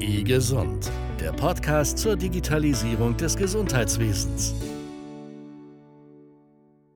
E-Gesund, der Podcast zur Digitalisierung des Gesundheitswesens.